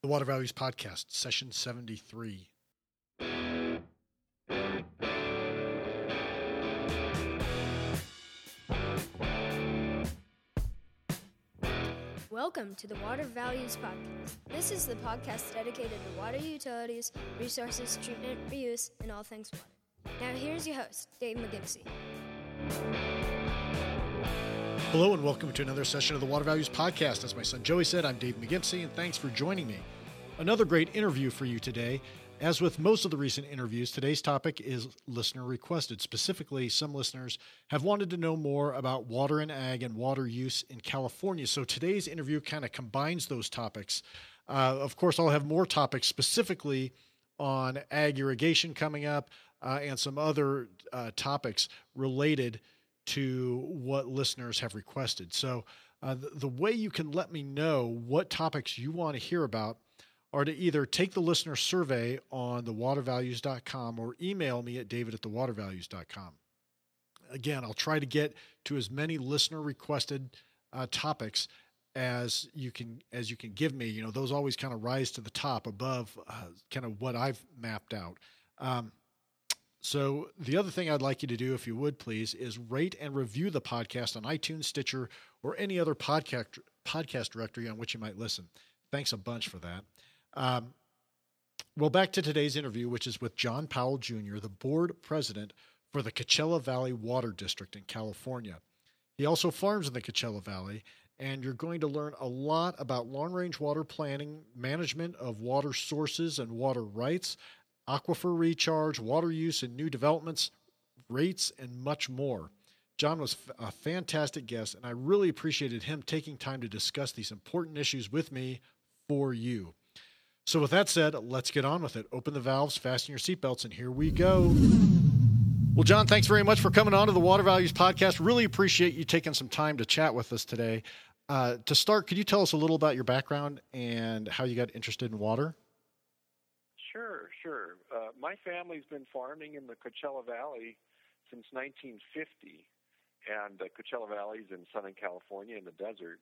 The Water Values Podcast, session 73. Welcome to the Water Values Podcast. This is the podcast dedicated to water utilities, resources, treatment, reuse, and all things water. Now, here's your host, Dave McGimsey. Hello, and welcome to another session of the Water Values Podcast. As my son Joey said, I'm Dave McGimsey, and thanks for joining me. Another great interview for you today. As with most of the recent interviews, today's topic is listener requested. Specifically, some listeners have wanted to know more about water and ag and water use in California. So today's interview kind of combines those topics. Uh, of course, I'll have more topics specifically on ag irrigation coming up uh, and some other uh, topics related to what listeners have requested. So, uh, the, the way you can let me know what topics you want to hear about are to either take the listener survey on thewatervalues.com or email me at david at thewatervalues.com. Again, I'll try to get to as many listener requested uh, topics as you can as you can give me. You know, those always kind of rise to the top above uh, kind of what I've mapped out. Um, so the other thing I'd like you to do, if you would please, is rate and review the podcast on iTunes, Stitcher, or any other podcast podcast directory on which you might listen. Thanks a bunch for that. Um, well, back to today's interview, which is with John Powell Jr., the board president for the Coachella Valley Water District in California. He also farms in the Coachella Valley, and you're going to learn a lot about long range water planning, management of water sources and water rights, aquifer recharge, water use and new developments, rates, and much more. John was a fantastic guest, and I really appreciated him taking time to discuss these important issues with me for you. So, with that said, let's get on with it. Open the valves, fasten your seatbelts, and here we go. Well, John, thanks very much for coming on to the Water Values Podcast. Really appreciate you taking some time to chat with us today. Uh, to start, could you tell us a little about your background and how you got interested in water? Sure, sure. Uh, my family's been farming in the Coachella Valley since 1950, and the Coachella Valley is in Southern California in the desert.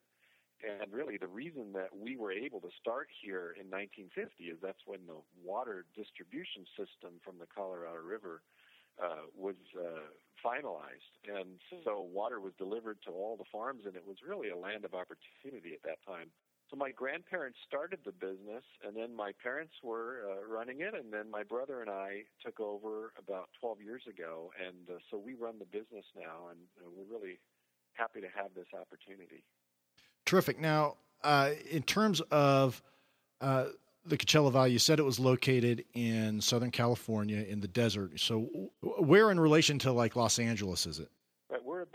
And really, the reason that we were able to start here in 1950 is that's when the water distribution system from the Colorado River uh, was uh, finalized. And so water was delivered to all the farms, and it was really a land of opportunity at that time. So my grandparents started the business, and then my parents were uh, running it, and then my brother and I took over about 12 years ago, and uh, so we run the business now, and uh, we're really happy to have this opportunity. Terrific. Now, uh, in terms of uh, the Coachella Valley, you said it was located in Southern California in the desert. So, where in relation to like Los Angeles is it?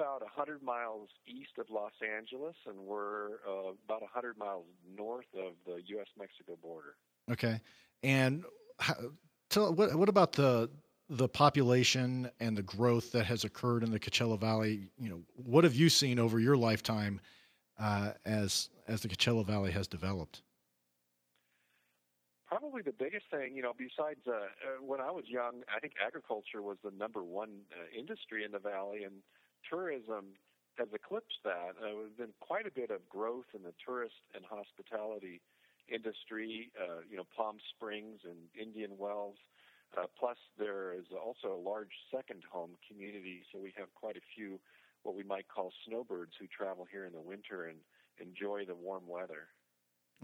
About 100 miles east of Los Angeles, and we're uh, about 100 miles north of the U.S. Mexico border. Okay. And how, tell what what about the the population and the growth that has occurred in the Coachella Valley? You know, what have you seen over your lifetime? uh, as as the Coachella Valley has developed? Probably the biggest thing, you know, besides uh, uh, when I was young, I think agriculture was the number one uh, industry in the valley, and tourism has eclipsed that. Uh, there's been quite a bit of growth in the tourist and hospitality industry. Uh, you know, Palm Springs and Indian Wells. Uh, plus, there is also a large second home community, so we have quite a few what we might call snowbirds who travel here in the winter and enjoy the warm weather.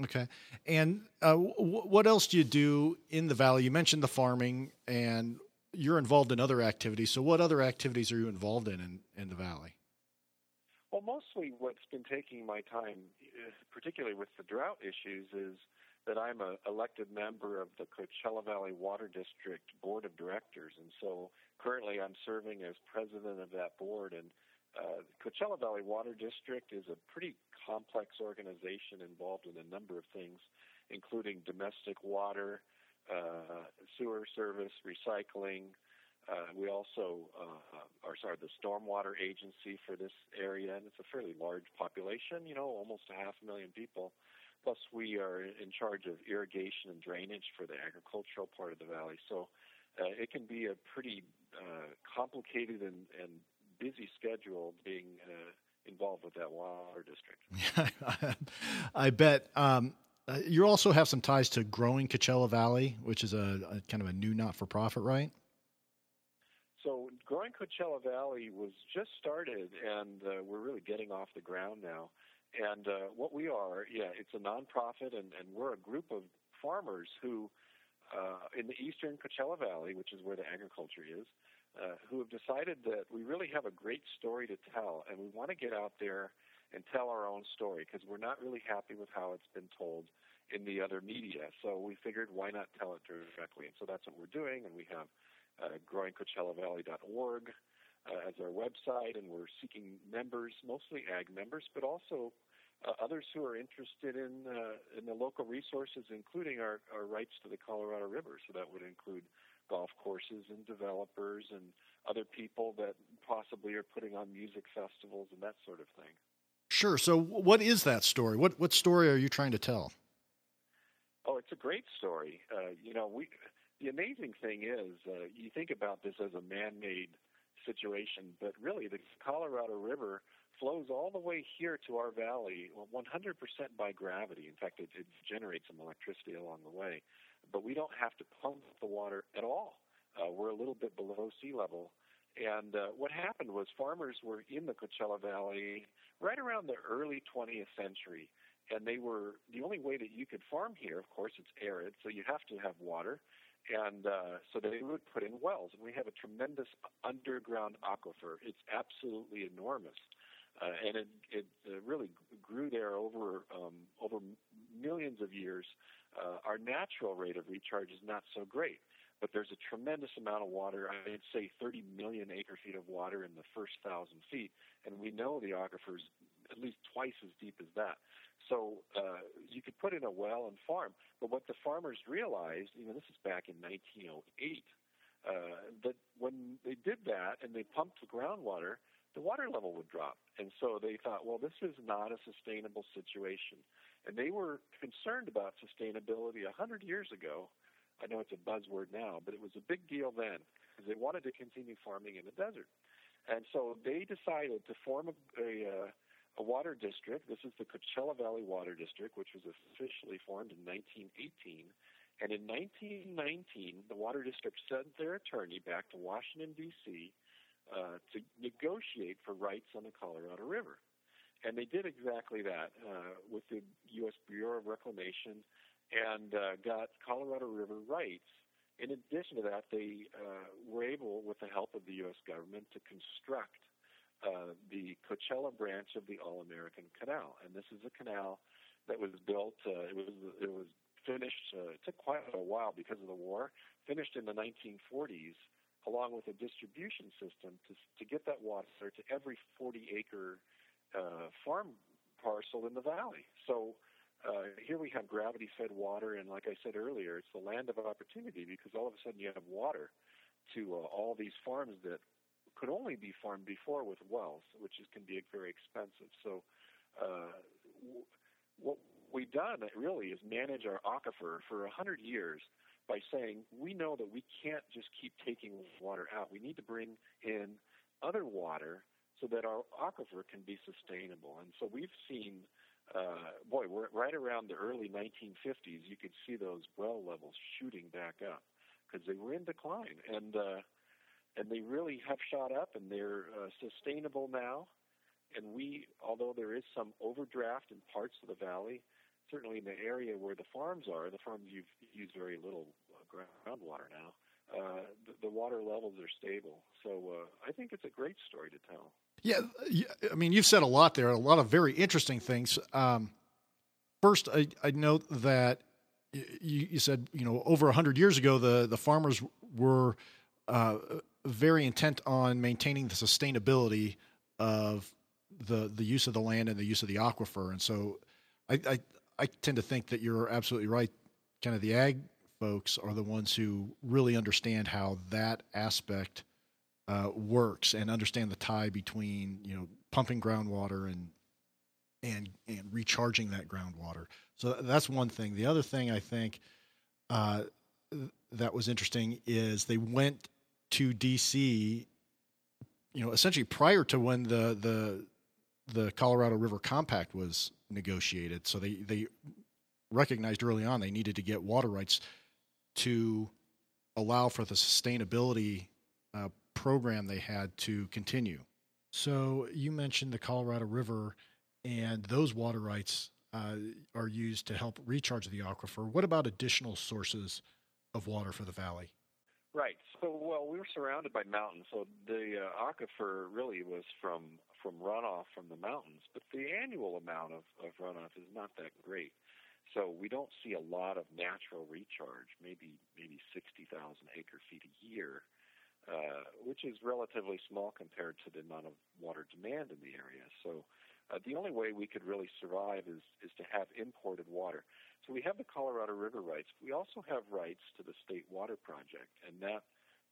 Okay. And uh, w- what else do you do in the valley? You mentioned the farming, and you're involved in other activities. So, what other activities are you involved in in, in the valley? Well, mostly what's been taking my time, particularly with the drought issues, is that I'm an elected member of the Coachella Valley Water District Board of Directors. And so currently I'm serving as president of that board. And uh, Coachella Valley Water District is a pretty complex organization involved in a number of things, including domestic water, uh, sewer service, recycling. Uh, we also uh, are sorry, the stormwater agency for this area, and it's a fairly large population. You know, almost a half a million people. Plus, we are in charge of irrigation and drainage for the agricultural part of the valley. So, uh, it can be a pretty uh, complicated and, and busy schedule being uh, involved with that water district. I bet. Um, Uh, you also have some ties to Growing Coachella Valley, which is a, a kind of a new not-for-profit, right? So, Growing Coachella Valley was just started, and uh, we're really getting off the ground now. And uh, what we are, yeah, it's a nonprofit, and, and we're a group of farmers who, uh, in the eastern Coachella Valley, which is where the agriculture is, uh, who have decided that we really have a great story to tell, and we want to get out there and tell our own story because we're not really happy with how it's been told in the other media. So we figured, why not tell it directly? And so that's what we're doing, and we have uh, growingcoachellavalley.org uh, as our website, and we're seeking members, mostly ag members, but also uh, others who are interested in uh, in the local resources, including our, our rights to the Colorado River. So that would include golf courses and developers and other people that possibly are putting on music festivals and that sort of thing. Sure. So, what is that story? What what story are you trying to tell? Oh, it's a great story. Uh, you know, we. The amazing thing is, uh, you think about this as a man-made situation, but really, the Colorado River flows all the way here to our valley, 100% by gravity. In fact, it, it generates some electricity along the way, but we don't have to pump the water at all. Uh, we're a little bit below sea level. And uh, what happened was farmers were in the Coachella Valley right around the early 20th century. And they were the only way that you could farm here, of course, it's arid, so you have to have water. And uh, so they would put in wells. And we have a tremendous underground aquifer. It's absolutely enormous. Uh, and it, it uh, really grew there over um, over millions of years. Uh, our natural rate of recharge is not so great, but there's a tremendous amount of water. I'd say 30 million acre feet of water in the first thousand feet, and we know the aquifer is at least twice as deep as that. So uh, you could put in a well and farm, but what the farmers realized, you know, this is back in 1908, uh, that when they did that and they pumped the groundwater, the water level would drop. And so they thought, well, this is not a sustainable situation. And they were concerned about sustainability a 100 years ago. I know it's a buzzword now, but it was a big deal then because they wanted to continue farming in the desert. And so they decided to form a, a, uh, a water district. This is the Coachella Valley Water District, which was officially formed in 1918. And in 1919, the water district sent their attorney back to Washington, D.C uh, to negotiate for rights on the Colorado River. And they did exactly that uh, with the U.S. Bureau of Reclamation and uh, got Colorado River rights. In addition to that, they uh, were able, with the help of the U.S. government, to construct uh, the Coachella branch of the All American Canal. And this is a canal that was built, uh, it, was, it was finished, uh, it took quite a while because of the war, finished in the 1940s along with a distribution system to, to get that water to every 40 acre uh, farm parcel in the valley. So uh, here we have gravity fed water, and like I said earlier, it's the land of opportunity because all of a sudden you have water to uh, all these farms that could only be farmed before with wells, which is, can be very expensive. So uh, w- what we've done really is manage our aquifer for 100 years by saying we know that we can't just keep taking water out. We need to bring in other water so that our aquifer can be sustainable. And so we've seen, uh, boy, we're right around the early 1950s. You could see those well levels shooting back up because they were in decline, and uh, and they really have shot up, and they're uh, sustainable now. And we, although there is some overdraft in parts of the valley, certainly in the area where the farms are, the farms you've used very little uh, groundwater now. Uh, the, the, water levels are stable, so uh, I think it's a great story to tell. Yeah, I mean, you've said a lot there, a lot of very interesting things. Um, first, I, I note that you, you, said, you know, over hundred years ago, the the farmers were uh, very intent on maintaining the sustainability of the the use of the land and the use of the aquifer, and so I, I, I tend to think that you're absolutely right. Kind of the ag folks are the ones who really understand how that aspect uh, works and understand the tie between you know pumping groundwater and and and recharging that groundwater. So that's one thing. The other thing I think uh, that was interesting is they went to DC, you know, essentially prior to when the the the Colorado River Compact was negotiated. So they they recognized early on they needed to get water rights to allow for the sustainability uh, program they had to continue. So you mentioned the Colorado River, and those water rights uh, are used to help recharge the aquifer. What about additional sources of water for the valley? Right. So, well, we were surrounded by mountains, so the uh, aquifer really was from from runoff from the mountains, but the annual amount of, of runoff is not that great. So we don't see a lot of natural recharge, maybe maybe 60,000 acre feet a year, uh, which is relatively small compared to the amount of water demand in the area. So uh, the only way we could really survive is is to have imported water. So we have the Colorado River rights. We also have rights to the State Water Project, and that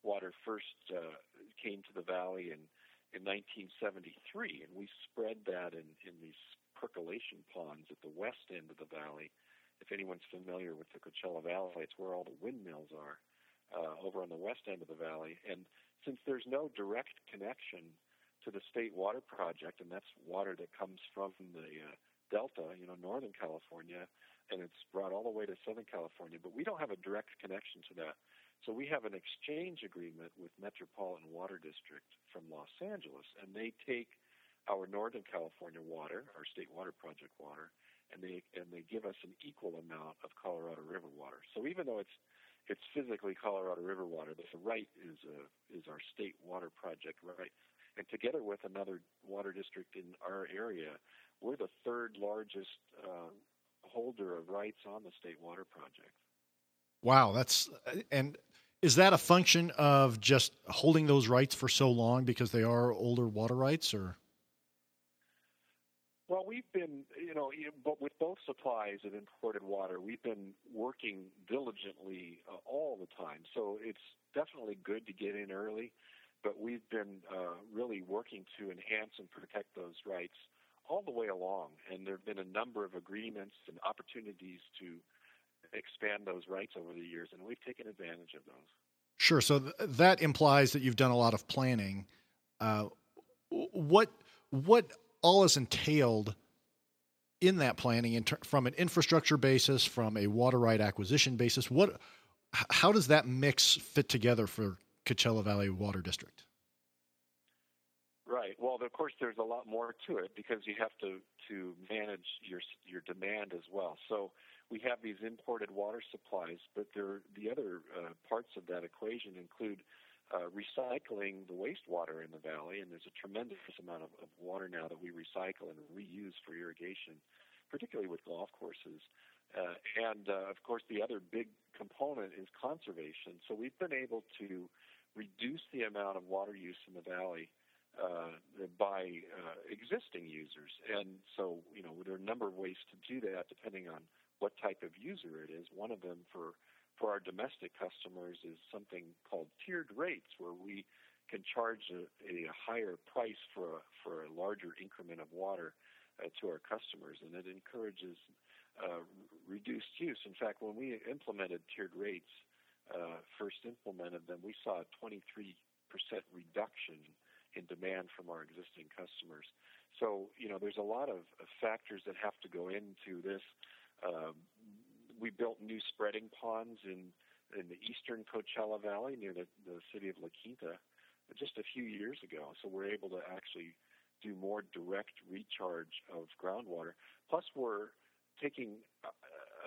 water first uh, came to the valley in in 1973, and we spread that in in these percolation ponds at the west end of the valley if anyone's familiar with the Coachella Valley, it's where all the windmills are uh, over on the west end of the valley. And since there's no direct connection to the state water project, and that's water that comes from the uh, Delta, you know, Northern California, and it's brought all the way to Southern California, but we don't have a direct connection to that. So we have an exchange agreement with Metropolitan Water District from Los Angeles, and they take our Northern California water, our state water project water, and they and they give us an equal amount of Colorado River water. So even though it's it's physically Colorado River water, but the right is a, is our state water project right, and together with another water district in our area, we're the third largest uh, holder of rights on the state water project. Wow, that's and is that a function of just holding those rights for so long because they are older water rights, or? Well, we've been, you know, but with both supplies of imported water, we've been working diligently uh, all the time. So it's definitely good to get in early, but we've been uh, really working to enhance and protect those rights all the way along. And there have been a number of agreements and opportunities to expand those rights over the years, and we've taken advantage of those. Sure. So th- that implies that you've done a lot of planning. Uh, what what all is entailed in that planning in ter- from an infrastructure basis, from a water right acquisition basis. What, how does that mix fit together for Coachella Valley Water District? Right. Well, of course, there's a lot more to it because you have to to manage your your demand as well. So we have these imported water supplies, but there the other uh, parts of that equation include uh, recycling the wastewater in the valley, and there's a tremendous amount of, of water now that we recycle and reuse for irrigation, particularly with golf courses. Uh, and uh, of course, the other big component is conservation. So we've been able to reduce the amount of water use in the valley uh, by uh, existing users. And so, you know, there are a number of ways to do that depending on what type of user it is. One of them for for our domestic customers is something called tiered rates, where we can charge a, a higher price for a, for a larger increment of water uh, to our customers, and it encourages uh, reduced use. In fact, when we implemented tiered rates, uh, first implemented them, we saw a 23% reduction in demand from our existing customers. So, you know, there's a lot of, of factors that have to go into this. Um, we built new spreading ponds in in the eastern Coachella Valley near the, the city of La Quinta just a few years ago. So we're able to actually do more direct recharge of groundwater. Plus, we're taking uh,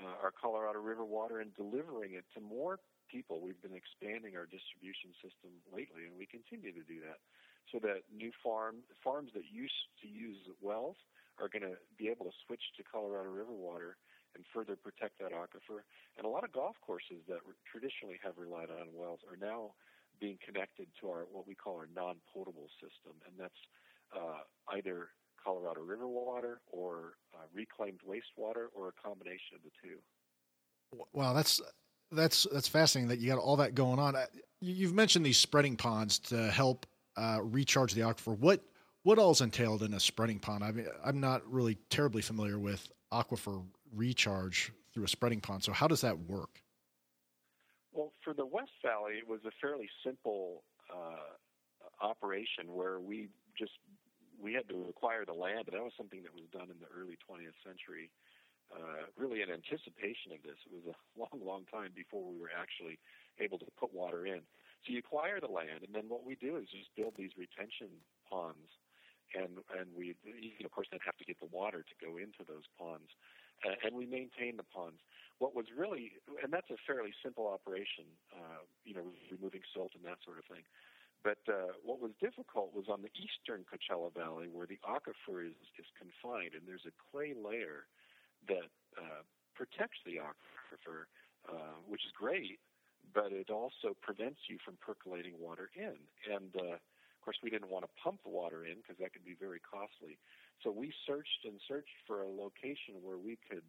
uh, our Colorado River water and delivering it to more people. We've been expanding our distribution system lately, and we continue to do that. So that new farm farms that used to use wells are going to be able to switch to Colorado River water and further protect that aquifer. And a lot of golf courses that traditionally have relied on wells are now being connected to our what we call our non-potable system, and that's uh, either Colorado River water or uh, reclaimed wastewater or a combination of the two. Wow, that's that's that's fascinating that you got all that going on. Uh, you've mentioned these spreading ponds to help uh, recharge the aquifer. What what all is entailed in a spreading pond? I mean, I'm not really terribly familiar with aquifer recharge through a spreading pond. So, how does that work? Well, for the West Valley, it was a fairly simple uh, operation where we just we had to acquire the land, but that was something that was done in the early 20th century. uh, really in anticipation of this. It was a long, long time before we were actually able to put water in. So you acquire the land, and then what we do is just build these retention ponds, and and we, of course, then have to get the water to go into those ponds, uh, and we maintain the ponds. What was really, and that's a fairly simple operation, uh, you know, removing silt and that sort of thing. But uh, what was difficult was on the eastern Coachella Valley, where the aquifer is, is confined, and there's a clay layer that uh, protects the aquifer, uh, which is great, but it also prevents you from percolating water in. And uh, course, we didn't want to pump the water in because that could be very costly. So we searched and searched for a location where we could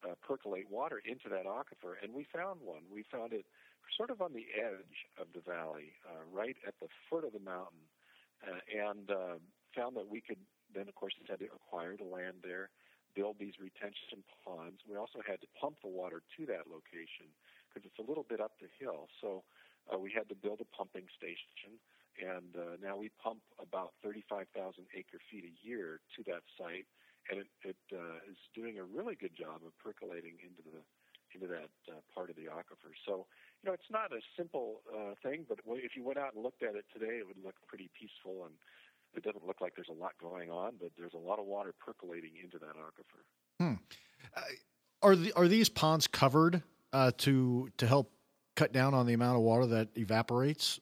uh, percolate water into that aquifer, and we found one. We found it sort of on the edge of the valley, uh, right at the foot of the mountain, uh, and uh, found that we could then, of course, had to acquire the land there, build these retention ponds. We also had to pump the water to that location because it's a little bit up the hill. So uh, we had to build a pumping station, and uh, now we pump about 35,000 acre feet a year to that site, and it, it uh, is doing a really good job of percolating into the into that uh, part of the aquifer. So, you know, it's not a simple uh, thing, but if you went out and looked at it today, it would look pretty peaceful and it doesn't look like there's a lot going on, but there's a lot of water percolating into that aquifer. Hmm. Uh, are the, are these ponds covered uh, to to help cut down on the amount of water that evaporates?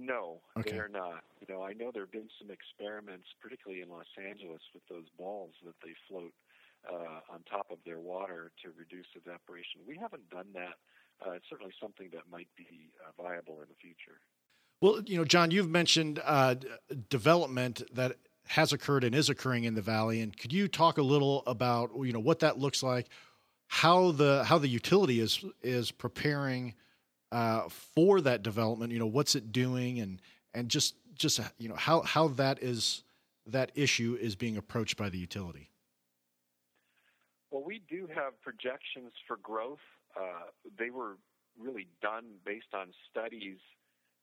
No, okay. they are not. You know, I know there have been some experiments, particularly in Los Angeles, with those balls that they float uh, on top of their water to reduce evaporation. We haven't done that. Uh, it's certainly something that might be uh, viable in the future. Well, you know, John, you've mentioned uh, development that has occurred and is occurring in the valley, and could you talk a little about you know what that looks like, how the how the utility is is preparing uh, for that development? You know, what's it doing, and and just just you know how how that is that issue is being approached by the utility. Well, we do have projections for growth. Uh, they were really done based on studies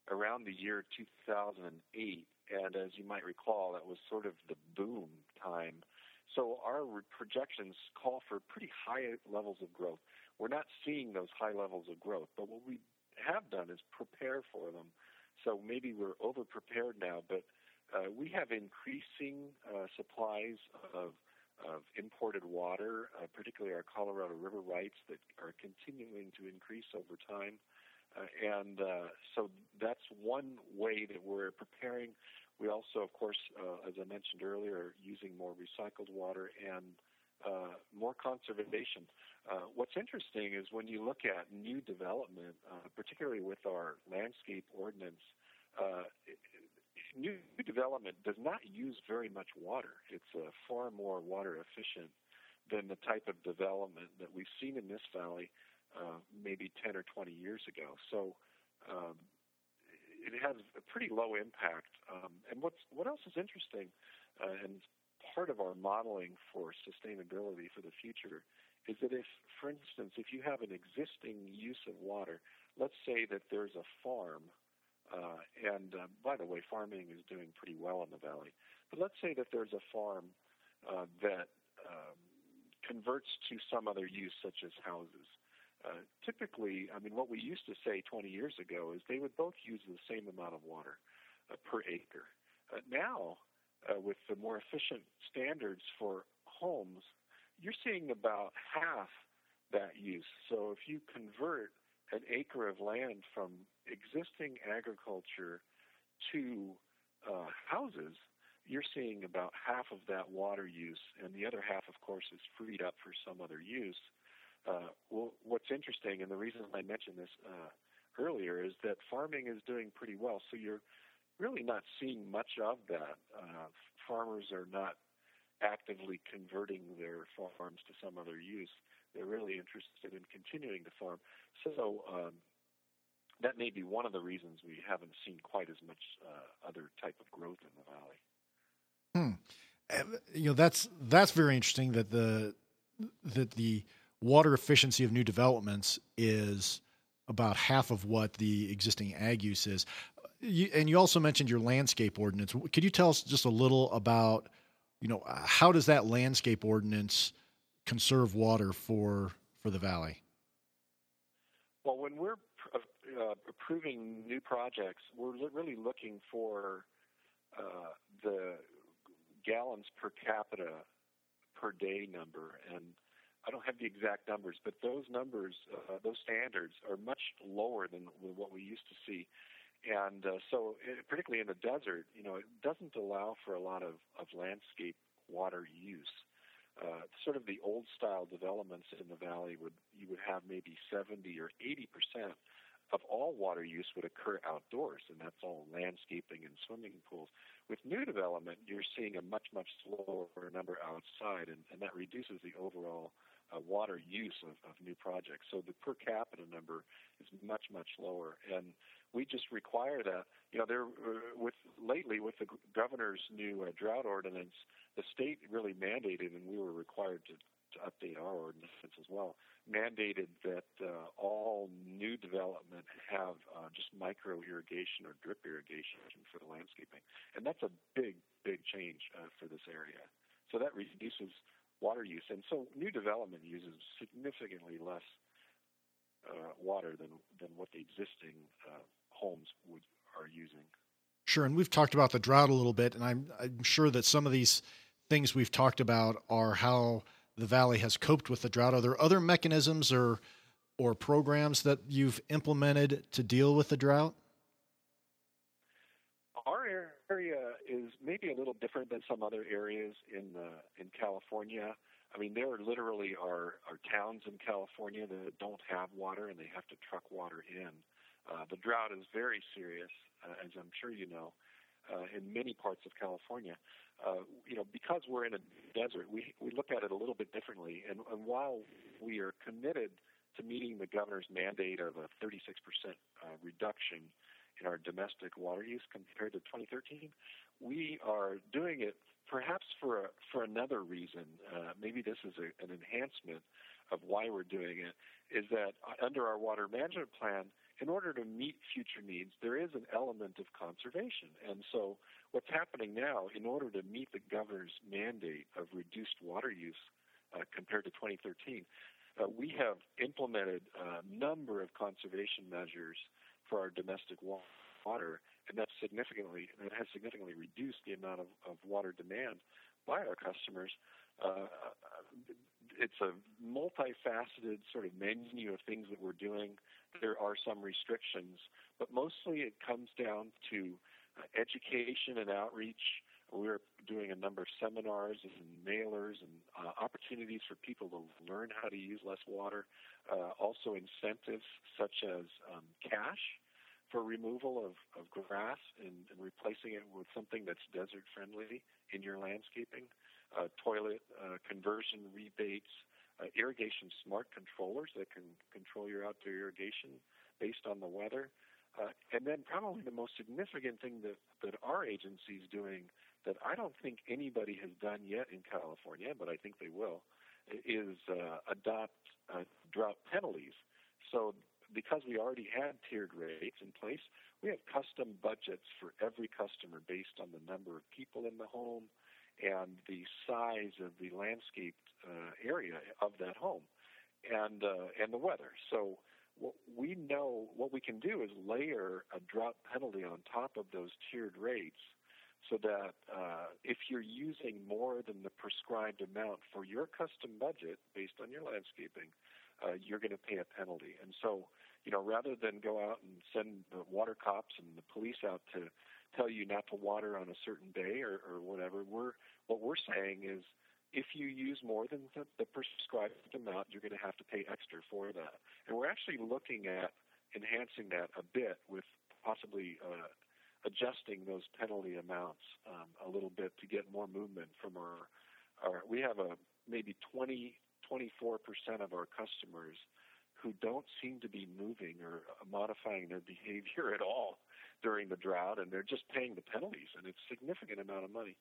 around the year 2008. And as you might recall, that was sort of the boom time. So our projections call for pretty high levels of growth. We're not seeing those high levels of growth, but what we have done is prepare for them. So maybe we're over prepared now, but uh, we have increasing uh, supplies of of imported water, uh, particularly our Colorado River rights that are continuing to increase over time. Uh, and uh, so that's one way that we're preparing. We also, of course, uh, as I mentioned earlier, using more recycled water and uh, more conservation. Uh, what's interesting is when you look at new development, particularly with our landscape ordinance, new development does not use very much water. It's uh, far more water efficient than the type of development that we've seen in this valley uh, maybe 10 or 20 years ago. So um, it has a pretty low impact. Um, and what's what else is interesting, uh, and part of our modeling for sustainability for the future, is that if, for instance, if you have an existing use of water, let's say that there's a farm uh, and uh, by the way, farming is doing pretty well in the valley. But let's say that there's a farm uh, that um, converts to some other use, such as houses. Uh, typically, I mean, what we used to say 20 years ago is they would both use the same amount of water uh, per acre. Uh, now, uh, with the more efficient standards for homes, you're seeing about half that use. So if you convert an acre of land from existing agriculture to uh, houses, you're seeing about half of that water use, and the other half, of course, is freed up for some other use. Uh, well, what's interesting, and the reason I mentioned this uh, earlier, is that farming is doing pretty well. So you're really not seeing much of that. Uh, farmers are not actively converting their farms to some other use. They're really interested in continuing to farm. So um, that may be one of the reasons we haven't seen quite as much uh, other type of growth in the valley. Hmm. You know that's that's very interesting that the that the water efficiency of new developments is about half of what the existing ag use is. You, and you also mentioned your landscape ordinance. Could you tell us just a little about, you know, how does that landscape ordinance conserve water for for the valley? Well, when we're uh, approving new projects, we're really looking for uh, the gallons per capita per day number, and I don't have the exact numbers, but those numbers, uh, those standards, are much lower than what we used to see. And uh, so, it, particularly in the desert, you know, it doesn't allow for a lot of, of landscape water use. Uh, sort of the old style developments in the valley would you would have maybe 70 or 80 percent of all water use would occur outdoors, and that's all landscaping and swimming pools. With new development, you're seeing a much, much slower number outside, and, and that reduces the overall uh, water use of, of new projects. So the per capita number is much, much lower, and we just require that. You know, there uh, with lately with the governor's new uh, drought ordinance, the state really mandated, and we were required to to update our ordinance as well, mandated that uh, all new development have uh, just micro irrigation or drip irrigation for the landscaping. And that's a big, big change uh, for this area. So that reduces water use. And so new development uses significantly less uh, water than, than what the existing uh, homes would, are using. Sure, and we've talked about the drought a little bit, and I'm, I'm sure that some of these things we've talked about are how the valley has coped with the drought. Are there other mechanisms or or programs that you've implemented to deal with the drought? Our area is maybe a little different than some other areas in uh, in California. I mean, there literally are, are towns in California that don't have water and they have to truck water in. Uh, the drought is very serious, uh, as I'm sure you know, uh, in many parts of California uh, you know, because we're in a desert, we, we look at it a little bit differently. And, and while we are committed to meeting the governor's mandate of a 36% uh, reduction in our domestic water use compared to 2013, we are doing it perhaps for a, for another reason. Uh, maybe this is a, an enhancement of why we're doing it. Is that under our water management plan, in order to meet future needs, there is an element of conservation. And so, what's happening now, in order to meet the governor's mandate of reduced water use uh, compared to 2013, uh, we have implemented a number of conservation measures for our domestic water, and that's significantly that has significantly reduced the amount of, of water demand by our customers. Uh, it's a multifaceted sort of menu of things that we're doing. There are some restrictions, but mostly it comes down to uh, education and outreach. We're doing a number of seminars and mailers and uh, opportunities for people to learn how to use less water. Uh, also, incentives such as um, cash for removal of, of grass and, and replacing it with something that's desert friendly in your landscaping uh, toilet uh, conversion rebates, uh, irrigation smart controllers that can control your outdoor irrigation based on the weather. Uh, and then probably the most significant thing that, that our agency is doing that I don't think anybody has done yet in California, but I think they will, is uh, adopt uh, drought penalties. So because we already had tiered rates in place, we have custom budgets for every customer based on the number of people in the home, and the size of the landscaped uh, area of that home and uh, and the weather. So what we know what we can do is layer a drought penalty on top of those tiered rates so that uh, if you're using more than the prescribed amount for your custom budget based on your landscaping, uh, you're going to pay a penalty. And so, you know, rather than go out and send the water cops and the police out to tell you not to water on a certain day or, or whatever. We're what we're saying is if you use more than the, the prescribed amount, you're going to have to pay extra for that. And we're actually looking at enhancing that a bit with possibly uh, adjusting those penalty amounts um, a little bit to get more movement from our. our we have a maybe 20, 24 percent of our customers who don't seem to be moving or modifying their behavior at all during the drought, and they're just paying the penalties, and it's a significant amount of money.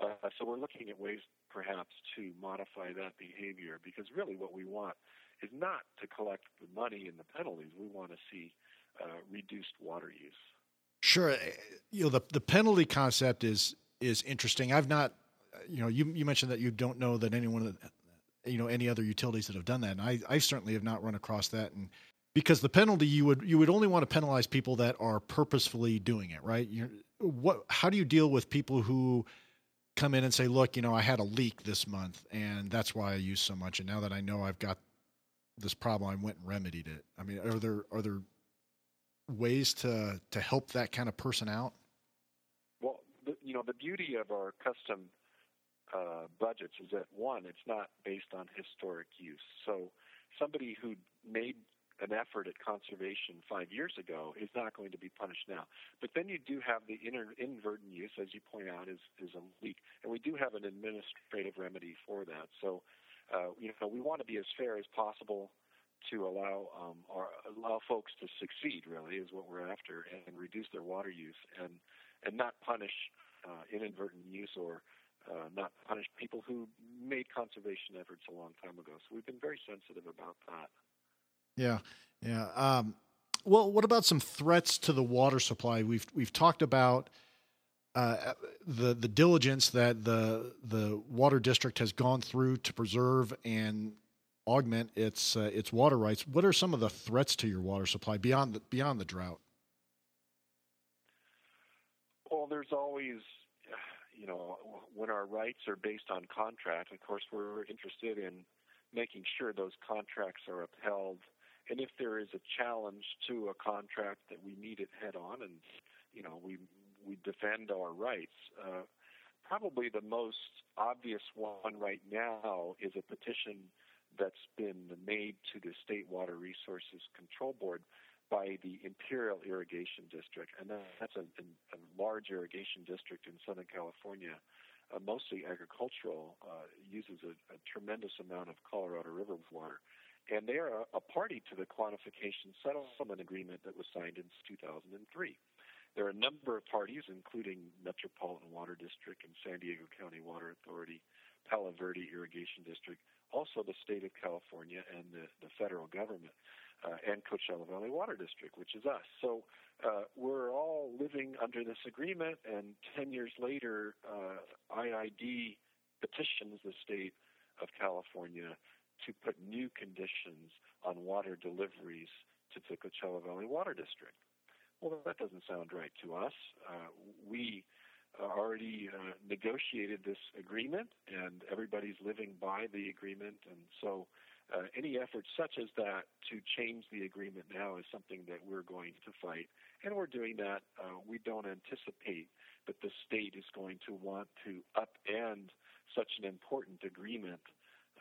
Uh, so we're looking at ways perhaps to modify that behavior because really what we want is not to collect the money and the penalties. We want to see uh, reduced water use. Sure, you know the the penalty concept is is interesting. I've not, you know, you you mentioned that you don't know that anyone you know any other utilities that have done that. And I, I certainly have not run across that. And because the penalty you would you would only want to penalize people that are purposefully doing it, right? You're, what? How do you deal with people who come in and say, "Look, you know, I had a leak this month, and that's why I use so much. And now that I know I've got this problem, I went and remedied it." I mean, are there are there ways to to help that kind of person out? Well, the, you know, the beauty of our custom uh, budgets is that one, it's not based on historic use. So somebody who made an effort at conservation five years ago is not going to be punished now. But then you do have the inadvertent use, as you point out, is, is a leak. And we do have an administrative remedy for that. So, uh, you know, we want to be as fair as possible to allow um, our, allow folks to succeed. Really, is what we're after, and reduce their water use, and and not punish uh, inadvertent use or uh, not punish people who made conservation efforts a long time ago. So we've been very sensitive about that. Yeah, yeah. Um, well, what about some threats to the water supply? We've we've talked about uh, the the diligence that the the water district has gone through to preserve and augment its uh, its water rights. What are some of the threats to your water supply beyond the, beyond the drought? Well, there's always, you know, when our rights are based on contract. Of course, we're interested in making sure those contracts are upheld and if there is a challenge to a contract that we meet it head on and you know we we defend our rights uh, probably the most obvious one right now is a petition that's been made to the state water resources control board by the Imperial Irrigation District, and that's a, a large irrigation district in Southern California, uh, mostly agricultural, uh, uses a, a, tremendous amount of Colorado River water and they are a party to the quantification settlement agreement that was signed in 2003. There are a number of parties, including Metropolitan Water District and San Diego County Water Authority, Palo Verde Irrigation District, also the state of California and the, the federal government, uh, and Coachella Valley Water District, which is us. So uh, we're all living under this agreement, and 10 years later, uh, IID petitions the state of California to put new conditions on water deliveries to the Coachella Valley Water District. Well, that doesn't sound right to us. Uh, we already uh, negotiated this agreement, and everybody's living by the agreement. And so, uh, any effort such as that to change the agreement now is something that we're going to fight, and we're doing that. Uh, we don't anticipate that the state is going to want to upend such an important agreement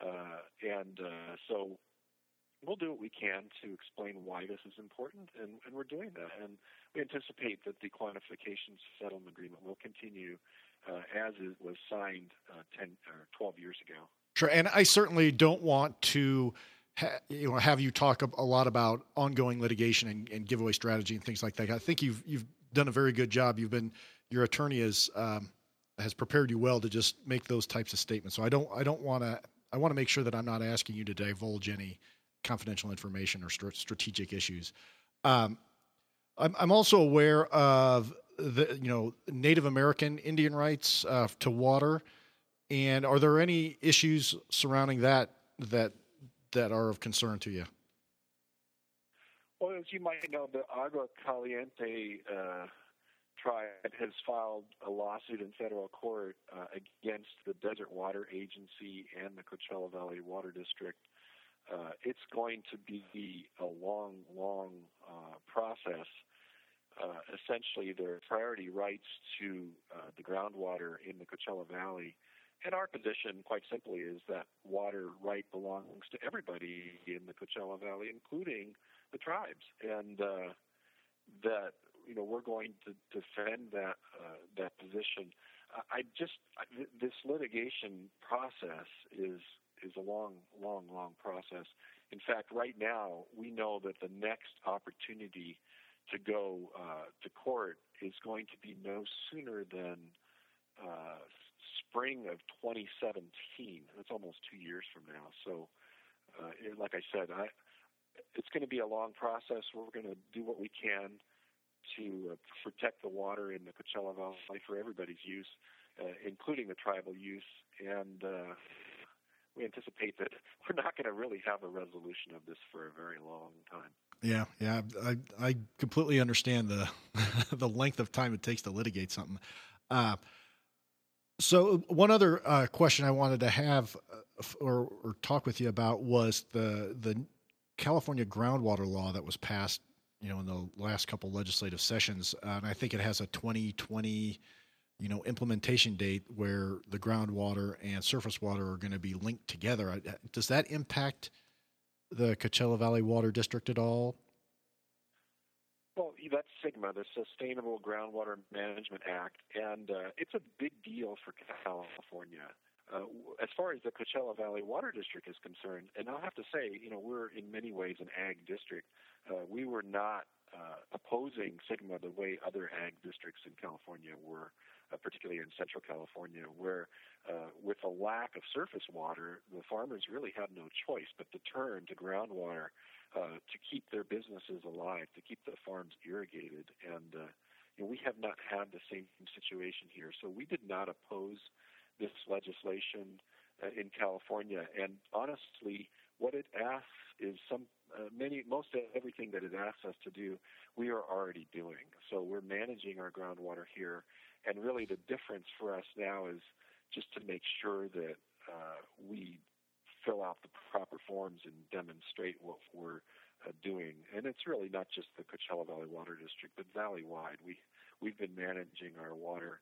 uh, and uh, so we'll do what we can to explain why this is important, and, and, we're doing that. And we anticipate that the quantification settlement agreement will continue uh, as it was signed uh, 10 or 12 years ago. Sure, and I certainly don't want to. You know, have you talk a lot about ongoing litigation and, and, giveaway strategy and things like that. I think you've you've done a very good job. You've been your attorney has um, has prepared you well to just make those types of statements. So I don't I don't want to I want to make sure that I'm not asking you to divulge any confidential information or st- strategic issues. Um, I'm, I'm, also aware of the you know Native American Indian rights uh, to water, and are there any issues surrounding that that that are of concern to you? Well, as you might know, the Agua Caliente uh, tribe has filed a lawsuit in federal court uh, against the Desert Water Agency and the Coachella Valley Water District. Uh, it's going to be a long, long uh, process. Uh, essentially, their priority rights to uh, the groundwater in the Coachella Valley. And our position, quite simply, is that water right belongs to everybody in the Coachella Valley, including the tribes. And uh, that you know we're going to defend that uh, that position. I just this litigation process is is a long, long, long process. In fact, right now we know that the next opportunity to go uh, to court is going to be no sooner than uh, spring of 2017. That's almost two years from now. So, uh, like I said, I, it's going to be a long process. We're going to do what we can to uh, protect the water in the Coachella Valley for everybody's use, uh, including the tribal use. And uh, we anticipate that we're not going to really have a resolution of this for a very long time. Yeah, yeah, I I completely understand the the length of time it takes to litigate something. Uh, so one other uh, question I wanted to have or, or talk with you about was the the California groundwater law that was passed, you know, in the last couple legislative sessions, uh, and I think it has a 2020, you know, implementation date where the groundwater and surface water are going to be linked together. Does that impact the Coachella Valley Water District at all? Well, that's SGMA, the Sustainable Groundwater Management Act, and uh, it's a big deal for California. Uh, as far as the Coachella Valley Water District is concerned, and I'll have to say, you know, we're in many ways an ag district. Uh, we were not uh, opposing SGMA the way other ag districts in California were, uh, particularly in Central California, where uh, with a lack of surface water, the farmers really had no choice but to turn to groundwater uh, to keep their businesses alive, to keep the farms irrigated. And uh, you know, we have not had the same situation here. So we did not oppose this legislation uh, in California. And honestly, what it asks is some uh, many most of everything that it asks us to do, we are already doing. So we're managing our groundwater here, and really the difference for us now is just to make sure that uh, we fill out the proper forms and demonstrate what we're uh, doing. And it's really not just the Coachella Valley Water District, but valley-wide. We we've been managing our water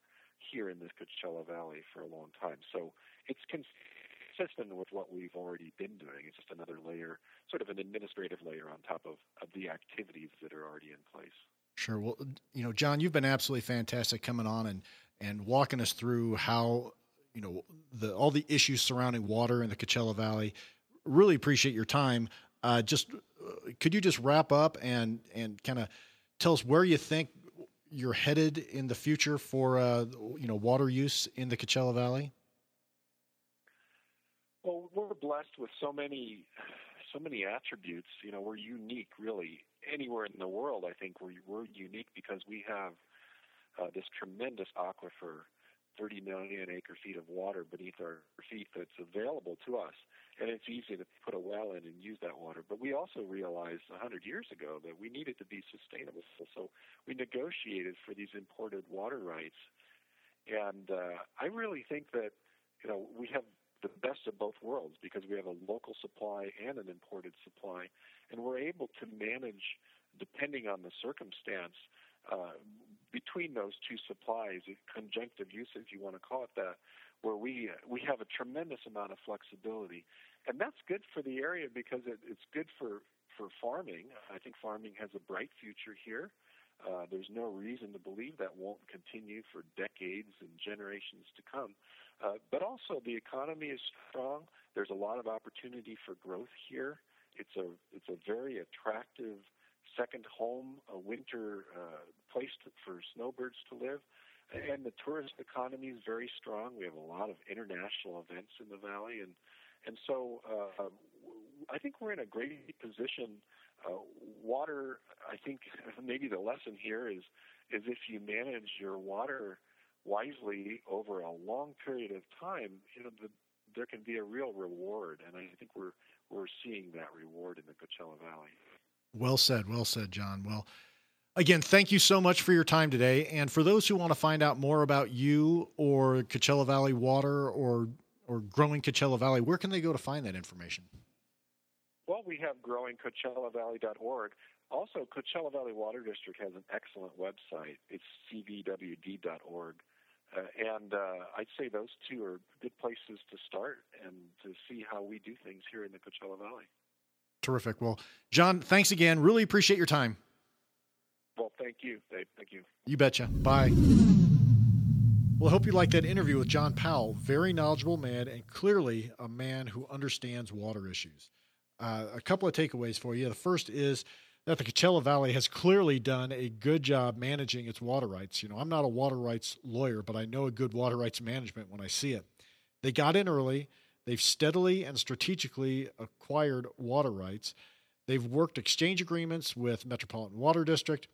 here in the Coachella Valley for a long time, so it's consistent with what we've already been doing. It's just another layer, sort of an administrative layer on top of, of the activities that are already in place. Sure. Well, you know, John, you've been absolutely fantastic coming on and and walking us through how you know the all the issues surrounding water in the Coachella Valley. Really appreciate your time. Uh, just uh, could you just wrap up and and kind of tell us where you think you're headed in the future for uh, you know water use in the Coachella Valley? Well, we're blessed with so many so many attributes. You know, we're unique, really. Anywhere in the world, I think we're we're unique because we have uh, this tremendous aquifer 30 million acre feet of water beneath our feet that's available to us. And it's easy to put a well in and use that water. But we also realized 100 years ago that we needed to be sustainable. So we negotiated for these imported water rights. And uh, I really think that, you know, we have the best of both worlds because we have a local supply and an imported supply. And we're able to manage, depending on the circumstance, uh, between those two supplies, conjunctive use, if you want to call it that, where we we have a tremendous amount of flexibility, and that's good for the area because it, it's good for for farming. I think farming has a bright future here. Uh, there's no reason to believe that won't continue for decades and generations to come. Uh, but also, the economy is strong. There's a lot of opportunity for growth here. It's a it's a very attractive second home, a winter uh, place to, for snowbirds to live. And the tourist economy is very strong. We have a lot of international events in the valley, and and so uh, I think we're in a great position. Uh, water, I think maybe the lesson here is is if you manage your water wisely over a long period of time, you know the, there can be a real reward, and I think we're we're seeing that reward in the Coachella Valley. Well said. Well said, John. Well, again, thank you so much for your time today. And for those who want to find out more about you or Coachella Valley Water or or growing Coachella Valley, where can they go to find that information? Well, we have growingcoachellavalley.org. Also, Coachella Valley Water District has an excellent website. It's cvwd.org. Uh, and uh, I'd say those two are good places to start and to see how we do things here in the Coachella Valley. Terrific. Well, John, thanks again. Really appreciate your time. Well, thank you, Dave. Thank you. You betcha. Bye. Well, I hope you liked that interview with John Powell. Very knowledgeable man and clearly a man who understands water issues. Uh, a couple of takeaways for you. The first is that the Coachella Valley has clearly done a good job managing its water rights. You know, I'm not a water rights lawyer, but I know a good water rights management when I see it. They got in early. They've steadily and strategically acquired water rights. They've worked exchange agreements with Metropolitan Water District,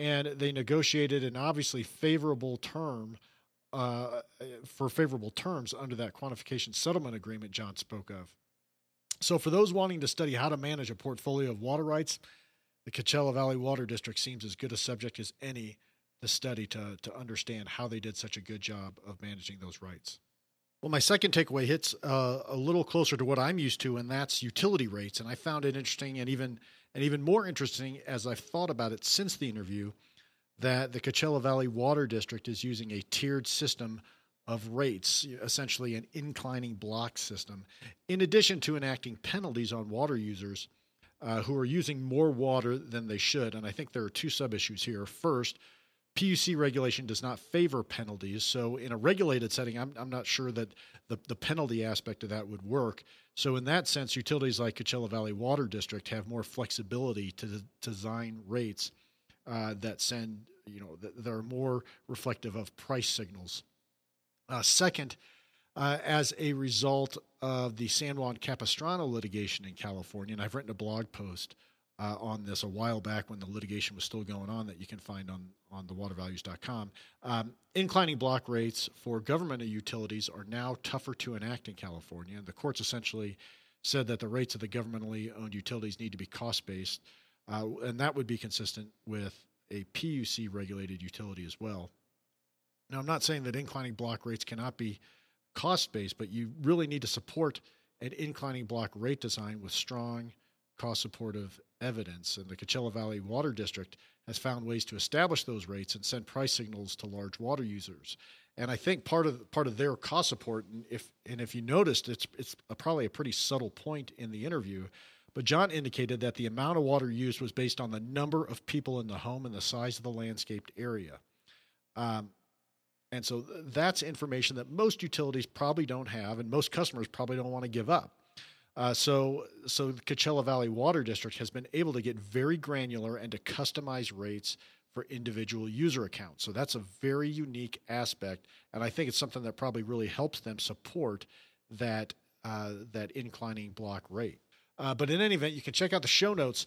and they negotiated an obviously favorable term uh, for favorable terms under that quantification settlement agreement John spoke of. So, for those wanting to study how to manage a portfolio of water rights, the Coachella Valley Water District seems as good a subject as any to study to, to understand how they did such a good job of managing those rights. Well, my second takeaway hits uh, a little closer to what I'm used to, and that's utility rates. And I found it interesting, and even and even more interesting as I've thought about it since the interview, that the Coachella Valley Water District is using a tiered system of rates, essentially an inclining block system, in addition to enacting penalties on water users uh, who are using more water than they should. And I think there are two sub issues here. First, PUC regulation does not favor penalties. So, in a regulated setting, I'm, I'm not sure that the, the penalty aspect of that would work. So, in that sense, utilities like Coachella Valley Water District have more flexibility to, design rates uh, that send, you know, that, that, are more reflective of price signals. Uh, second, uh, as a result of the San Juan Capistrano litigation in California, and I've written a blog post uh, on this a while back when the litigation was still going on that you can find on, on thewatervalues.com. Um, inclining block rates for government utilities are now tougher to enact in California. And the courts essentially said that the rates of the governmentally owned utilities need to be cost based, uh, and that would be consistent with a PUC regulated utility as well. Now, I'm not saying that inclining block rates cannot be cost based, but you really need to support an inclining block rate design with strong cost supportive evidence. And the Coachella Valley Water District has found ways to establish those rates and send price signals to large water users. And I think part of part of their cost support, and if and if you noticed, it's it's a, probably a pretty subtle point in the interview. But John indicated that the amount of water used was based on the number of people in the home and the size of the landscaped area. Um, and so that's information that most utilities probably don't have, and most customers probably don't want to give up. Uh, so, so the Coachella Valley Water District has been able to get very granular and to customize rates for individual user accounts. So that's a very unique aspect, and I think it's something that probably really helps them support that uh, that inclining block rate. Uh, but in any event, you can check out the show notes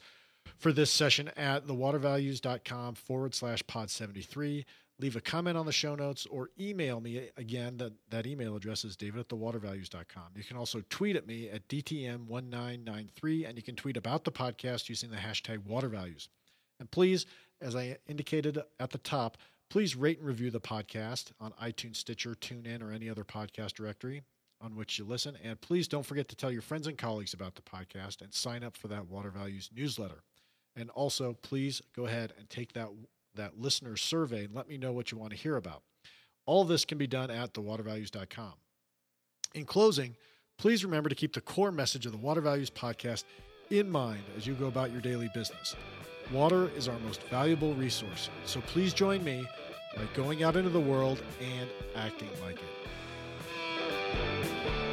for this session at thewatervalues.com forward slash pod 73 leave a comment on the show notes or email me again that, that email address is david at thewatervalues.com you can also tweet at me at dtm1993 and you can tweet about the podcast using the hashtag watervalues. And please as i indicated at the top please rate and review the podcast on itunes stitcher tunein or any other podcast directory on which you listen. And please don't forget to tell your friends and colleagues about the podcast and sign up for that water values newsletter. And also please go ahead and take that that listener survey and let me know what you want to hear about. All this can be done at thewatervalues.com. In closing, please remember to keep the core message of the Water Values podcast in mind as you go about your daily business. Water is our most valuable resource, so please join me by going out into the world and acting like it.